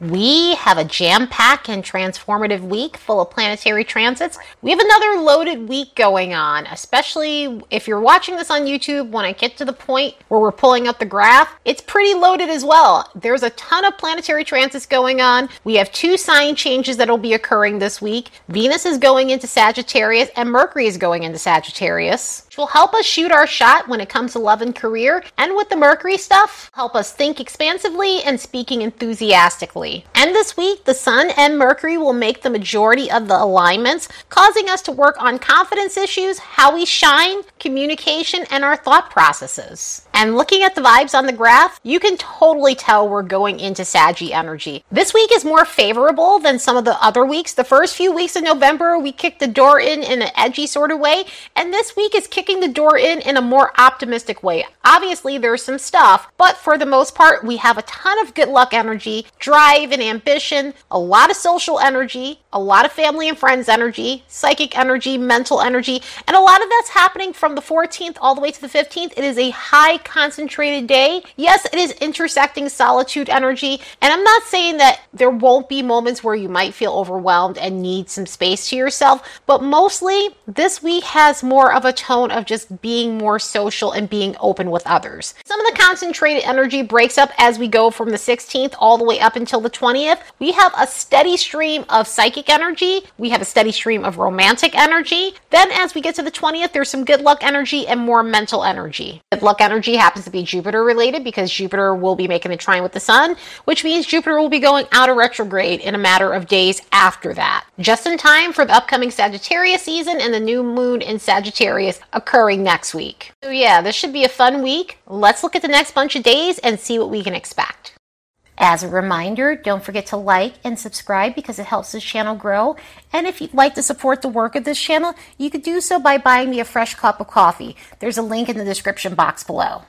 We have a jam packed and transformative week full of planetary transits. We have another loaded week going on, especially if you're watching this on YouTube. When I get to the point where we're pulling up the graph, it's pretty loaded as well. There's a ton of planetary transits going on. We have two sign changes that will be occurring this week. Venus is going into Sagittarius and Mercury is going into Sagittarius, which will help us shoot our shot when it comes to love and career. And with the Mercury stuff, help us think expansively and speaking enthusiastically. And this week, the Sun and Mercury will make the majority of the alignments, causing us to work on confidence issues, how we shine, communication, and our thought processes. And looking at the vibes on the graph, you can totally tell we're going into Saggy energy. This week is more favorable than some of the other weeks. The first few weeks of November, we kicked the door in in an edgy sort of way, and this week is the door in in a more optimistic way. Obviously, there's some stuff, but for the most part, we have a ton of good luck energy, drive and ambition, a lot of social energy, a lot of family and friends energy, psychic energy, mental energy, and a lot of that's happening from the 14th all the way to the 15th. It is a high concentrated day. Yes, it is intersecting solitude energy, and I'm not saying that there won't be moments where you might feel overwhelmed and need some space to yourself, but mostly this week has more of a tone of just being more social and being open with others. Some of the concentrated energy breaks up as we go from the 16th all the way up until the 20th, we have a steady stream of psychic energy. We have a steady stream of romantic energy. Then, as we get to the 20th, there's some good luck energy and more mental energy. Good luck energy happens to be Jupiter related because Jupiter will be making a trine with the Sun, which means Jupiter will be going out of retrograde in a matter of days after that. Just in time for the upcoming Sagittarius season and the new moon in Sagittarius occurring next week. So, yeah, this should be a fun week. Let's look at the next bunch of days and see what we can expect. As a reminder, don't forget to like and subscribe because it helps this channel grow. And if you'd like to support the work of this channel, you could do so by buying me a fresh cup of coffee. There's a link in the description box below.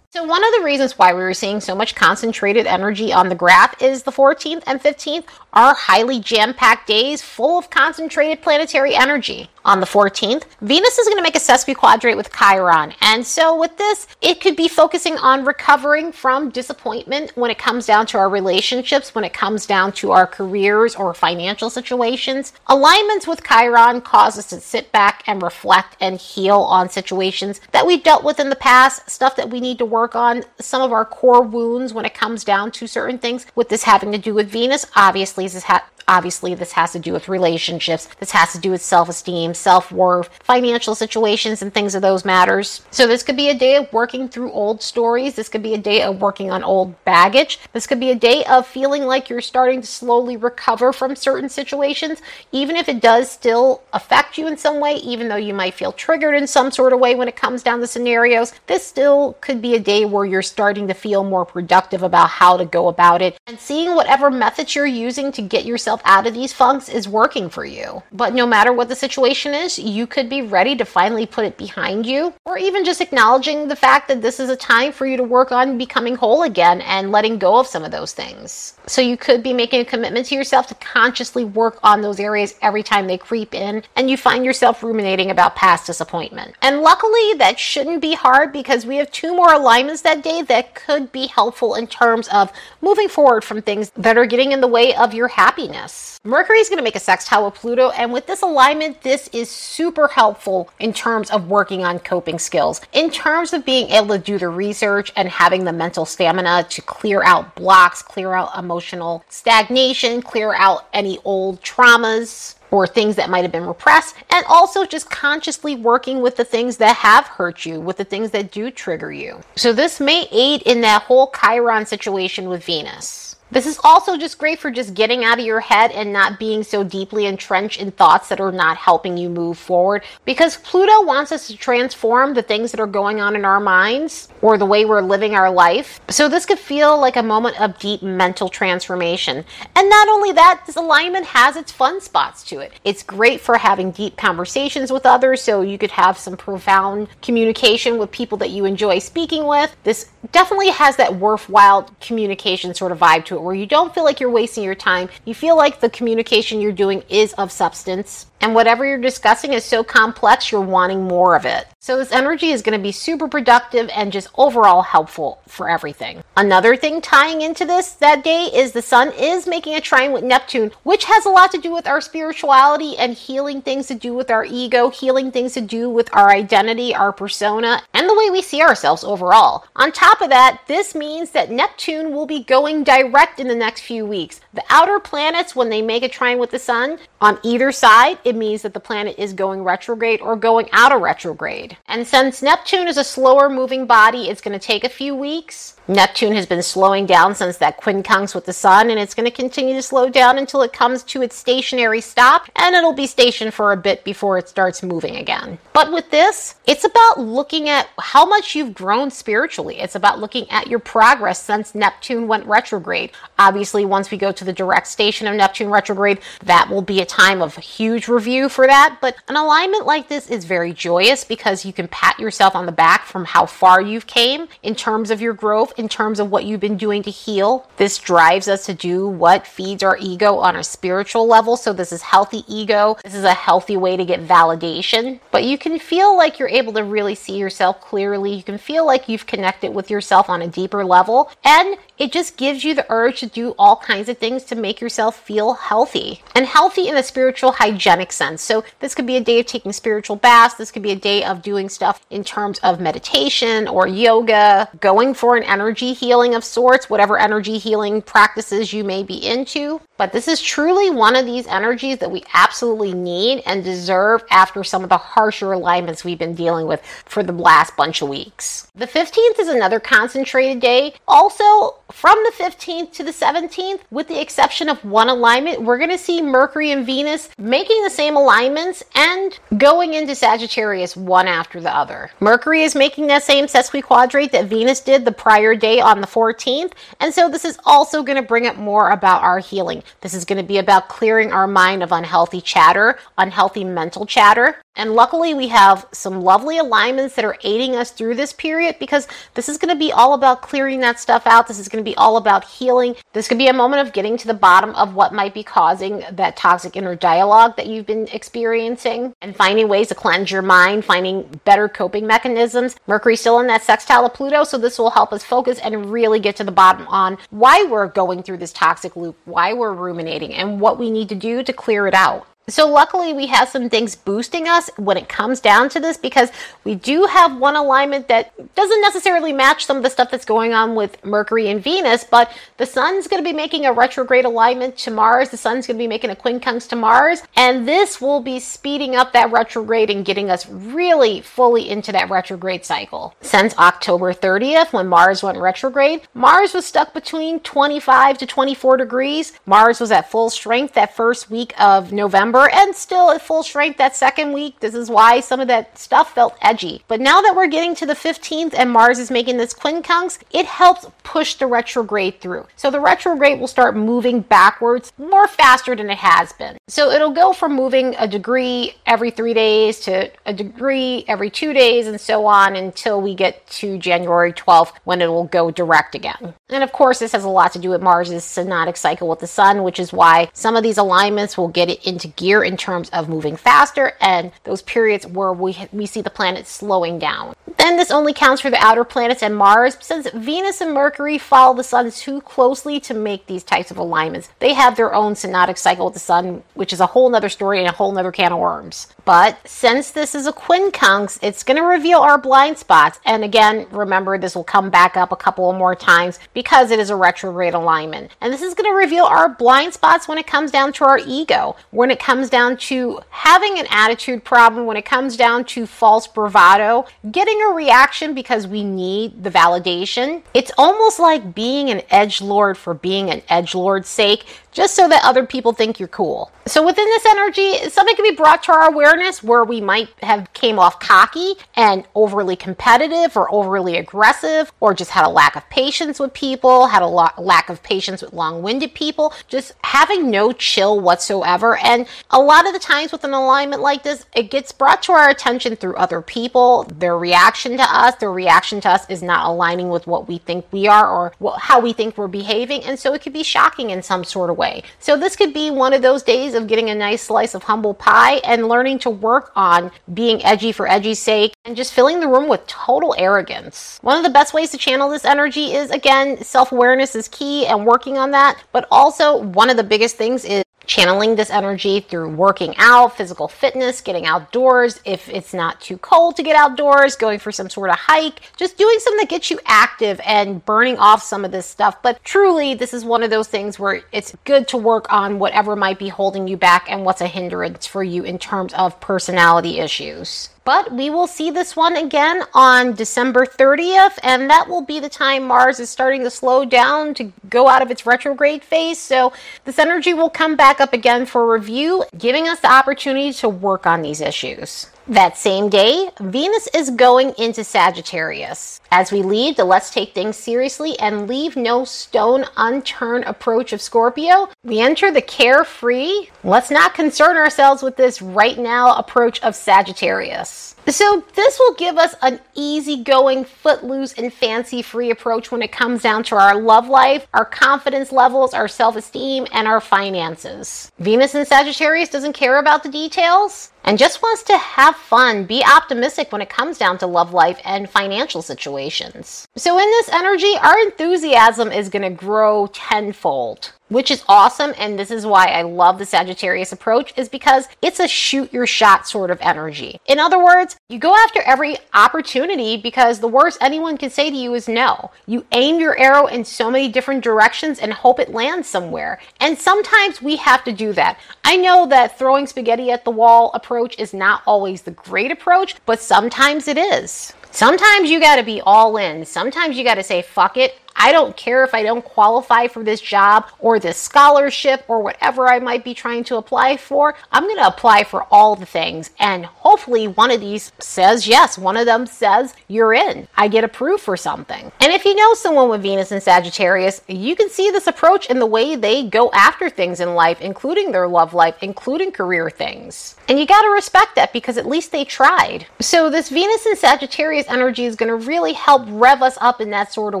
So, one of the reasons why we were seeing so much concentrated energy on the graph is the 14th and 15th are highly jam packed days full of concentrated planetary energy. On the 14th, Venus is going to make a sesquiquadrate with Chiron. And so, with this, it could be focusing on recovering from disappointment when it comes down to our relationships, when it comes down to our careers or financial situations. Alignments with Chiron cause us to sit back and reflect and heal on situations that we've dealt with in the past, stuff that we need to work on some of our core wounds when it comes down to certain things. With this having to do with Venus, obviously this ha- Obviously, this has to do with relationships. This has to do with self esteem, self worth, financial situations, and things of those matters. So, this could be a day of working through old stories. This could be a day of working on old baggage. This could be a day of feeling like you're starting to slowly recover from certain situations, even if it does still affect you in some way, even though you might feel triggered in some sort of way when it comes down to scenarios. This still could be a day where you're starting to feel more productive about how to go about it and seeing whatever methods you're using to get yourself yourself out of these funks is working for you. But no matter what the situation is, you could be ready to finally put it behind you, or even just acknowledging the fact that this is a time for you to work on becoming whole again and letting go of some of those things. So you could be making a commitment to yourself to consciously work on those areas every time they creep in and you find yourself ruminating about past disappointment. And luckily, that shouldn't be hard because we have two more alignments that day that could be helpful in terms of moving forward from things that are getting in the way of your happiness. Mercury is going to make a sextile with Pluto, and with this alignment, this is super helpful in terms of working on coping skills, in terms of being able to do the research and having the mental stamina to clear out blocks, clear out emotional stagnation, clear out any old traumas or things that might have been repressed, and also just consciously working with the things that have hurt you, with the things that do trigger you. So, this may aid in that whole Chiron situation with Venus. This is also just great for just getting out of your head and not being so deeply entrenched in thoughts that are not helping you move forward because Pluto wants us to transform the things that are going on in our minds or the way we're living our life. So this could feel like a moment of deep mental transformation. And not only that, this alignment has its fun spots to it. It's great for having deep conversations with others so you could have some profound communication with people that you enjoy speaking with. This definitely has that worthwhile communication sort of vibe to it where you don't feel like you're wasting your time. You feel like the communication you're doing is of substance. And whatever you're discussing is so complex, you're wanting more of it. So this energy is going to be super productive and just overall helpful for everything. Another thing tying into this that day is the sun is making a trine with Neptune, which has a lot to do with our spirituality and healing things to do with our ego, healing things to do with our identity, our persona, and the way we see ourselves overall. On top of that, this means that Neptune will be going direct in the next few weeks. The outer planets, when they make a trine with the sun, on either side, it means that the planet is going retrograde or going out of retrograde. And since Neptune is a slower moving body, it's going to take a few weeks. Neptune has been slowing down since that quincunx with the sun, and it's going to continue to slow down until it comes to its stationary stop, and it'll be stationed for a bit before it starts moving again. But with this, it's about looking at how much you've grown spiritually. It's about looking at your progress since Neptune went retrograde. Obviously, once we go to the direct station of Neptune retrograde, that will be a time of huge review for that. But an alignment like this is very joyous because you can pat yourself on the back from how far you've came in terms of your growth in terms of what you've been doing to heal. This drives us to do what feeds our ego on a spiritual level. So, this is healthy ego. This is a healthy way to get validation. But you can feel like you're able to really see yourself clearly. You can feel like you've connected with yourself on a deeper level. And it just gives you the urge to do all kinds of things to make yourself feel healthy and healthy in a spiritual hygienic sense. So, this could be a day of taking spiritual baths. This could be a day of doing stuff in terms of meditation or yoga, going for an energy healing of sorts, whatever energy healing practices you may be into. But this is truly one of these energies that we absolutely need and deserve after some of the harsher alignments we've been dealing with for the last bunch of weeks. The 15th is another concentrated day. Also, from the 15th to the 17th, with the exception of one alignment, we're going to see Mercury and Venus making the same alignments and going into Sagittarius one after the other. Mercury is making that same sesquiquadrate that Venus did the prior day on the 14th, and so this is also going to bring up more about our healing. This is going to be about clearing our mind of unhealthy chatter, unhealthy mental chatter. And luckily, we have some lovely alignments that are aiding us through this period because this is going to be all about clearing that stuff out. This is going to be all about healing. This could be a moment of getting to the bottom of what might be causing that toxic inner dialogue that you've been experiencing and finding ways to cleanse your mind, finding better coping mechanisms. Mercury's still in that sextile of Pluto, so this will help us focus and really get to the bottom on why we're going through this toxic loop, why we're ruminating, and what we need to do to clear it out. So, luckily, we have some things boosting us when it comes down to this because we do have one alignment that doesn't necessarily match some of the stuff that's going on with Mercury and Venus, but the Sun's going to be making a retrograde alignment to Mars. The Sun's going to be making a quincunx to Mars, and this will be speeding up that retrograde and getting us really fully into that retrograde cycle. Since October 30th, when Mars went retrograde, Mars was stuck between 25 to 24 degrees. Mars was at full strength that first week of November and still at full strength that second week. This is why some of that stuff felt edgy. But now that we're getting to the 15th and Mars is making this quincunx, it helps push the retrograde through. So the retrograde will start moving backwards more faster than it has been. So it'll go from moving a degree every three days to a degree every two days and so on until we get to January 12th when it will go direct again. And of course, this has a lot to do with Mars's synodic cycle with the sun, which is why some of these alignments will get it into gear in terms of moving faster and those periods where we, we see the planet slowing down. Then this only counts for the outer planets and Mars since Venus and Mercury follow the sun too closely to make these types of alignments. They have their own synodic cycle with the sun, which is a whole nother story and a whole nother can of worms. But since this is a quincunx, it's going to reveal our blind spots. And again, remember this will come back up a couple more times because it is a retrograde alignment. And this is going to reveal our blind spots when it comes down to our ego, when it comes down to having an attitude problem, when it comes down to false bravado, getting a reaction because we need the validation. It's almost like being an edge lord for being an edge lord's sake just so that other people think you're cool. So within this energy, something can be brought to our awareness where we might have came off cocky and overly competitive or overly aggressive or just had a lack of patience with people, had a lo- lack of patience with long-winded people, just having no chill whatsoever. And a lot of the times with an alignment like this, it gets brought to our attention through other people, their reaction to us, their reaction to us is not aligning with what we think we are or how we think we're behaving. And so it could be shocking in some sort of So this could be one of those days of getting a nice slice of humble pie and learning to work on being edgy for edgy's sake and just filling the room with total arrogance. One of the best ways to channel this energy is again, self awareness is key and working on that. But also, one of the biggest things is channeling this energy through working out, physical fitness, getting outdoors. If it's not too cold to get outdoors, going for some sort of hike, just doing something that gets you active and burning off some of this stuff. But truly, this is one of those things where it's good to work on whatever might be holding you back and what's a hindrance for you in terms of personality issues. But we will see this one again on December 30th, and that will be the time Mars is starting to slow down to go out of its retrograde phase. So this energy will come back up again for review, giving us the opportunity to work on these issues. That same day, Venus is going into Sagittarius. As we leave the let's take things seriously and leave no stone unturned approach of Scorpio, we enter the carefree, let's not concern ourselves with this right now approach of Sagittarius. So, this will give us an easygoing, footloose, and fancy free approach when it comes down to our love life, our confidence levels, our self esteem, and our finances. Venus in Sagittarius doesn't care about the details and just wants to have fun, be optimistic when it comes down to love life and financial situations. So, in this energy, our enthusiasm is going to grow tenfold which is awesome and this is why I love the Sagittarius approach is because it's a shoot your shot sort of energy. In other words, you go after every opportunity because the worst anyone can say to you is no. You aim your arrow in so many different directions and hope it lands somewhere. And sometimes we have to do that. I know that throwing spaghetti at the wall approach is not always the great approach, but sometimes it is. Sometimes you got to be all in. Sometimes you got to say, fuck it. I don't care if I don't qualify for this job or this scholarship or whatever I might be trying to apply for. I'm going to apply for all the things. And hopefully, one of these says yes. One of them says you're in. I get approved for something. And if you know someone with Venus and Sagittarius, you can see this approach in the way they go after things in life, including their love life, including career things. And you got to respect that because at least they tried. So, this Venus and Sagittarius energy is going to really help rev us up in that sort of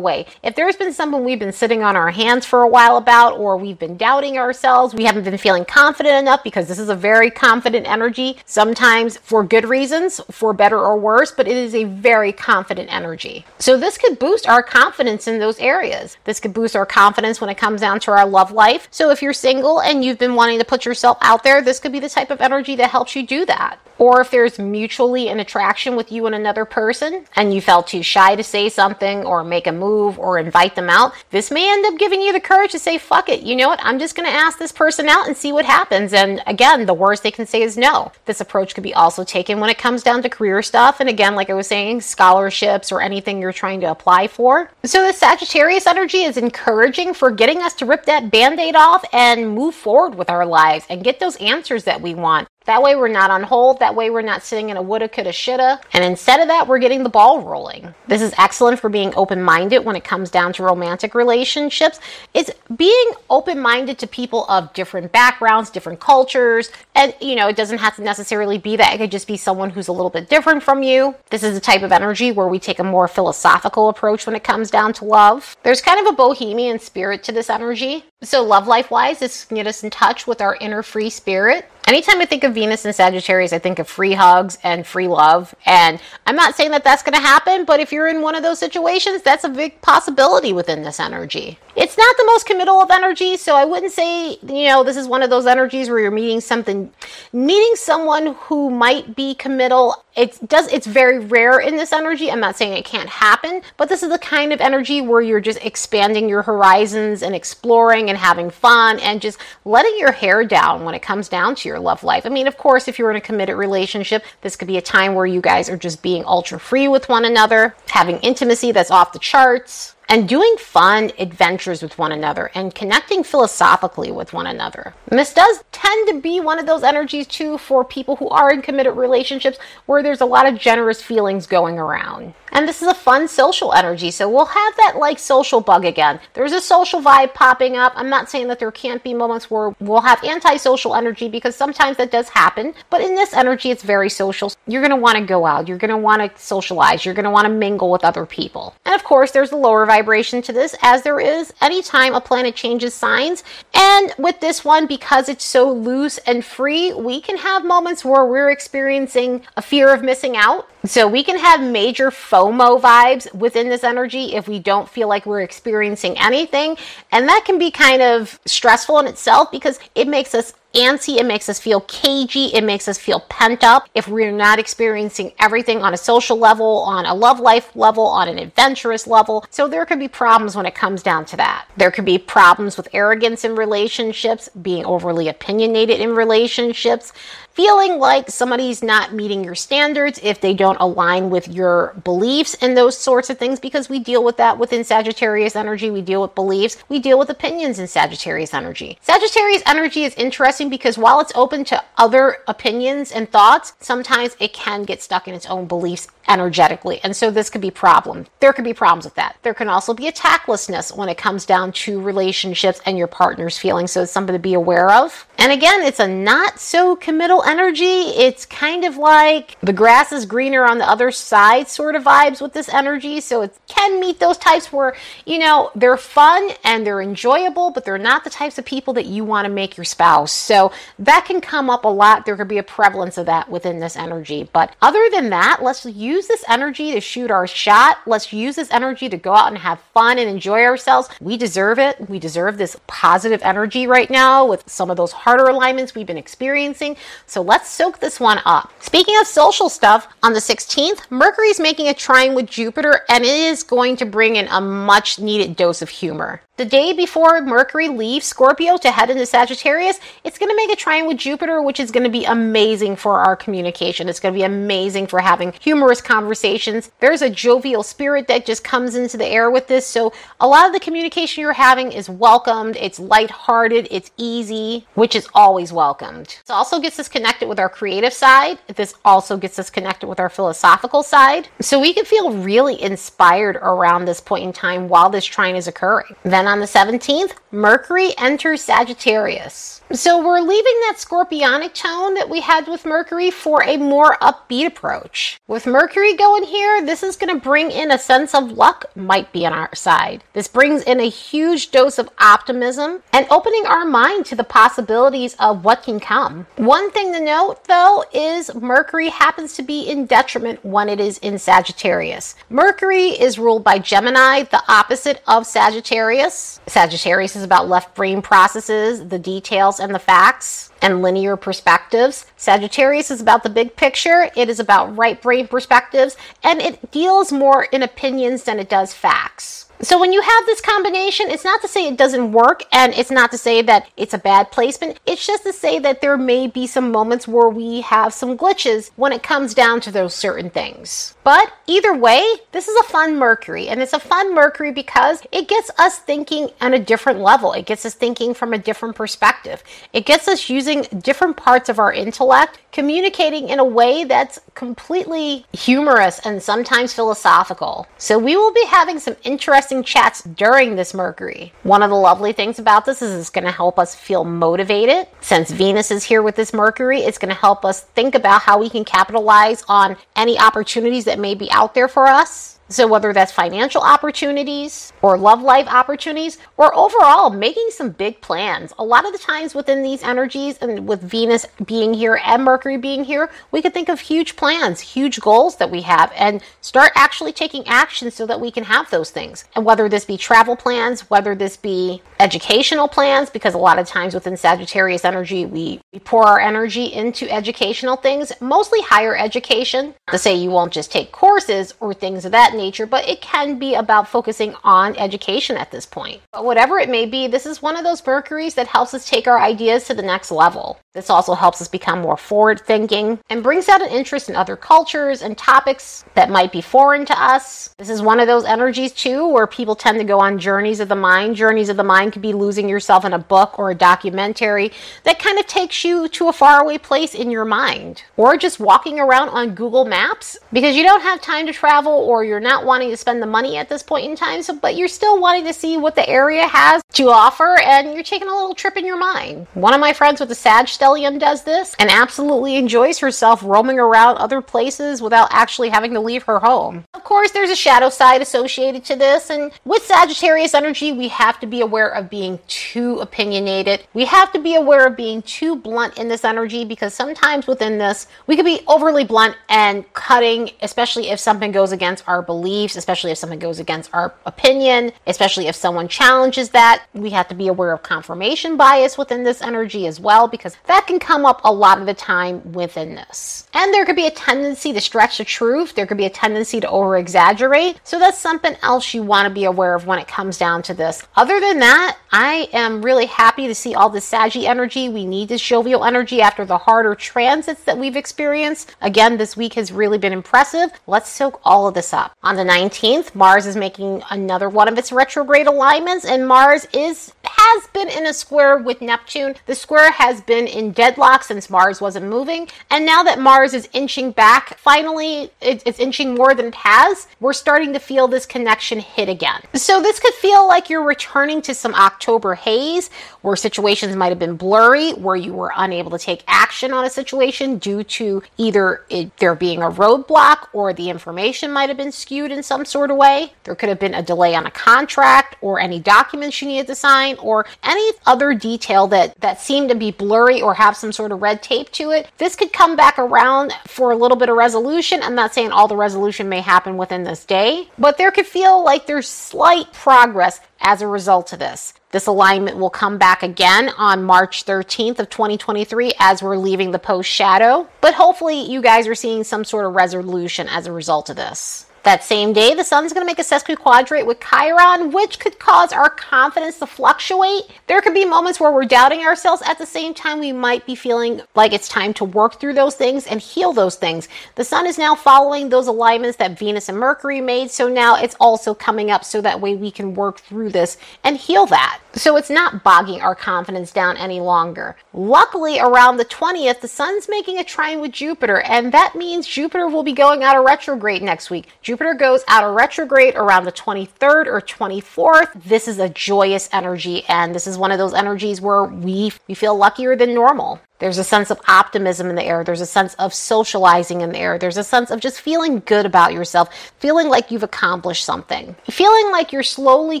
way. If there's been something we've been sitting on our hands for a while about, or we've been doubting ourselves, we haven't been feeling confident enough because this is a very confident energy, sometimes for good reasons, for better or worse, but it is a very confident energy. So this could boost our confidence in those areas. This could boost our confidence when it comes down to our love life. So if you're single and you've been wanting to put yourself out there, this could be the type of energy that helps you do that. Or if there's mutually an attraction with you and another person and you felt too shy to say something or make a move or invite them out, this may end up giving you the courage to say, fuck it, you know what, I'm just going to ask this person out and see what happens. And again, the worst they can say is no. This approach could be also taken when it comes down to career stuff. And again, like I was saying, scholarships or anything you're trying to apply for. So the Sagittarius energy is encouraging for getting us to rip that band aid off and move forward with our lives and get those answers that we want. That way we're not on hold. That way we're not sitting in a woulda, coulda, shoulda. And instead of that, we're getting the ball rolling. This is excellent for being open minded when it comes down to romantic relationships. It's being open minded to people of different backgrounds, different cultures. And, you know, it doesn't have to necessarily be that. It could just be someone who's a little bit different from you. This is a type of energy where we take a more philosophical approach when it comes down to love. There's kind of a bohemian spirit to this energy. So, love life wise, this can get us in touch with our inner free spirit. Anytime I think of Venus and Sagittarius, I think of free hugs and free love. And I'm not saying that that's going to happen, but if you're in one of those situations, that's a big possibility within this energy. It's not the most committal of energies, so I wouldn't say, you know, this is one of those energies where you're meeting something, meeting someone who might be committal. It does, it's very rare in this energy. I'm not saying it can't happen, but this is the kind of energy where you're just expanding your horizons and exploring and having fun and just letting your hair down when it comes down to your love life. I mean, of course, if you're in a committed relationship, this could be a time where you guys are just being ultra free with one another, having intimacy that's off the charts and doing fun adventures with one another and connecting philosophically with one another. And this does tend to be one of those energies too for people who are in committed relationships where there's a lot of generous feelings going around. And this is a fun social energy, so we'll have that like social bug again. There's a social vibe popping up. I'm not saying that there can't be moments where we'll have antisocial energy because sometimes that does happen, but in this energy, it's very social. You're going to want to go out, you're going to want to socialize, you're going to want to mingle with other people. And of course, there's the lower vibe vibration to this, as there is anytime a planet changes signs. And with this one, because it's so loose and free, we can have moments where we're experiencing a fear of missing out. So we can have major FOMO vibes within this energy if we don't feel like we're experiencing anything. And that can be kind of stressful in itself because it makes us antsy, it makes us feel cagey, it makes us feel pent up if we're not experiencing everything on a social level, on a love life level, on an adventurous level. So there could be problems when it comes down to that. There could be problems with arrogance in relationships, being overly opinionated in relationships, feeling like somebody's not meeting your standards if they don't align with your beliefs and those sorts of things because we deal with that within Sagittarius energy. We deal with beliefs, we deal with opinions in Sagittarius energy. Sagittarius energy is interesting because while it's open to other opinions and thoughts, sometimes it can get stuck in its own beliefs energetically. And so this could be problem. There could be problems with that. There can also be a tactlessness when it comes down to relationships and your partner's feelings. So it's something to be aware of. And again, it's a not so committal energy. It's kind of like the grass is greener on the other side sort of vibes with this energy. So it can meet those types where, you know, they're fun and they're enjoyable, but they're not the types of people that you want to make your spouse. So that can come up a lot. There could be a prevalence of that within this energy. But other than that, let's use this energy to shoot our shot. Let's use this energy to go out and have fun and enjoy ourselves. We deserve it. We deserve this positive energy right now with some of those harder alignments we've been experiencing. So let's soak this one up. Speaking of social stuff, on the 16th, Mercury is making a trine with Jupiter and it is going to bring in a much needed dose of humor. The day before Mercury leaves Scorpio to head into Sagittarius, it's going to make a trine with Jupiter, which is going to be amazing for our communication. It's going to be amazing for having humorous conversations. There's a jovial spirit that just comes into the air with this. So, a lot of the communication you're having is welcomed, it's lighthearted, it's easy, which is always welcomed. This also gets us connected with our creative side. This also gets us connected with our philosophical side. So, we can feel really inspired around this point in time while this trine is occurring. Then on the 17th, Mercury enters Sagittarius. So we're leaving that scorpionic tone that we had with Mercury for a more upbeat approach. With Mercury going here, this is going to bring in a sense of luck might be on our side. This brings in a huge dose of optimism and opening our mind to the possibilities of what can come. One thing to note though is Mercury happens to be in detriment when it is in Sagittarius. Mercury is ruled by Gemini, the opposite of Sagittarius. Sagittarius is about left brain processes, the details and the facts and linear perspectives. Sagittarius is about the big picture, it is about right brain perspectives, and it deals more in opinions than it does facts. So when you have this combination, it's not to say it doesn't work and it's not to say that it's a bad placement. It's just to say that there may be some moments where we have some glitches when it comes down to those certain things. But either way, this is a fun Mercury and it's a fun Mercury because it gets us thinking on a different level. It gets us thinking from a different perspective. It gets us using different parts of our intellect, communicating in a way that's completely humorous and sometimes philosophical. So we will be having some interesting chats during this Mercury. One of the lovely things about this is it's going to help us feel motivated. Since Venus is here with this Mercury, it's going to help us think about how we can capitalize on any opportunities that may be out there for us. So, whether that's financial opportunities or love life opportunities, or overall making some big plans. A lot of the times within these energies and with Venus being here and Mercury being here, we could think of huge plans, huge goals that we have, and start actually taking action so that we can have those things. And whether this be travel plans, whether this be educational plans, because a lot of times within Sagittarius energy, we, pour our energy into educational things, mostly higher education. To say you won't just take courses or things of that nature, but it can be about focusing on education at this point. But whatever it may be, this is one of those Mercuries that helps us take our ideas to the next level. This also helps us become more forward thinking and brings out an interest in other cultures and topics that might be foreign to us. This is one of those energies too where people tend to go on journeys of the mind. Journeys of the mind could be losing yourself in a book or a documentary that kind of takes you to a faraway place in your mind. Or just walking around on Google Maps because you don't have time to travel or you're not not wanting to spend the money at this point in time, so but you're still wanting to see what the area has to offer and you're taking a little trip in your mind. One of my friends with the Sag Stellium does this and absolutely enjoys herself roaming around other places without actually having to leave her home. Of course, there's a shadow side associated to this, and with Sagittarius energy, we have to be aware of being too opinionated. We have to be aware of being too blunt in this energy because sometimes within this, we could be overly blunt and cutting, especially if something goes against our beliefs, especially if something goes against our opinion, especially if someone challenges that. We have to be aware of confirmation bias within this energy as well because that can come up a lot of the time within this. And there could be a tendency to stretch the truth, there could be a tendency to over exaggerate. So that's something else you want to be aware of when it comes down to this. Other than that, I am really happy to see all this Saggy energy. We need this jovial energy after the harder transits that we've experienced. Again, this week has really been impressive. Let's soak all of this up. On the 19th, Mars is making another one of its retrograde alignments, and Mars is has been in a square with Neptune. The square has been in deadlock since Mars wasn't moving, and now that Mars is inching back, finally it's inching more than it has. We're starting to feel this connection hit again. So this could feel like you're returning to some October haze where situations might have been blurry, where you were unable to take action on a situation due to either it, there being a roadblock or the information might have been skewed in some sort of way. There could have been a delay on a contract or any documents you needed to sign or any other detail that, that seemed to be blurry or have some sort of red tape to it. This could come back around for a little bit of resolution. I'm not saying all the resolution may happen within this day, but there could feel like there's slight progress as a result of this. This alignment will come back again on March 13th of 2023 as we're leaving the post shadow. But hopefully you guys are seeing some sort of resolution as a result of this. That same day, the sun's going to make a sesquiquadrate with Chiron, which could cause our confidence to fluctuate. There could be moments where we're doubting ourselves. At the same time, we might be feeling like it's time to work through those things and heal those things. The sun is now following those alignments that Venus and Mercury made, so now it's also coming up so that way we can work through this and heal that. So it's not bogging our confidence down any longer. Luckily, around the 20th, the sun's making a trine with Jupiter, and that means Jupiter will be going out of retrograde next week. Jupiter goes out of retrograde around the 23rd or 24th. This is a joyous energy, and this is one of those energies where we, we feel luckier than normal. There's a sense of optimism in the air. There's a sense of socializing in the air. There's a sense of just feeling good about yourself, feeling like you've accomplished something, feeling like you're slowly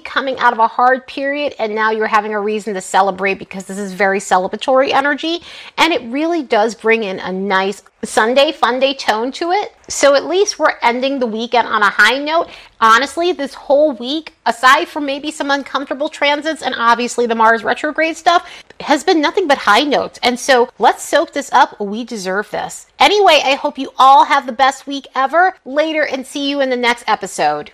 coming out of a hard period and now you're having a reason to celebrate because this is very celebratory energy. And it really does bring in a nice Sunday fun day tone to it. So at least we're ending the weekend on a high note. Honestly, this whole week, aside from maybe some uncomfortable transits and obviously the Mars retrograde stuff, has been nothing but high notes. And so let's soak this up. We deserve this. Anyway, I hope you all have the best week ever later and see you in the next episode.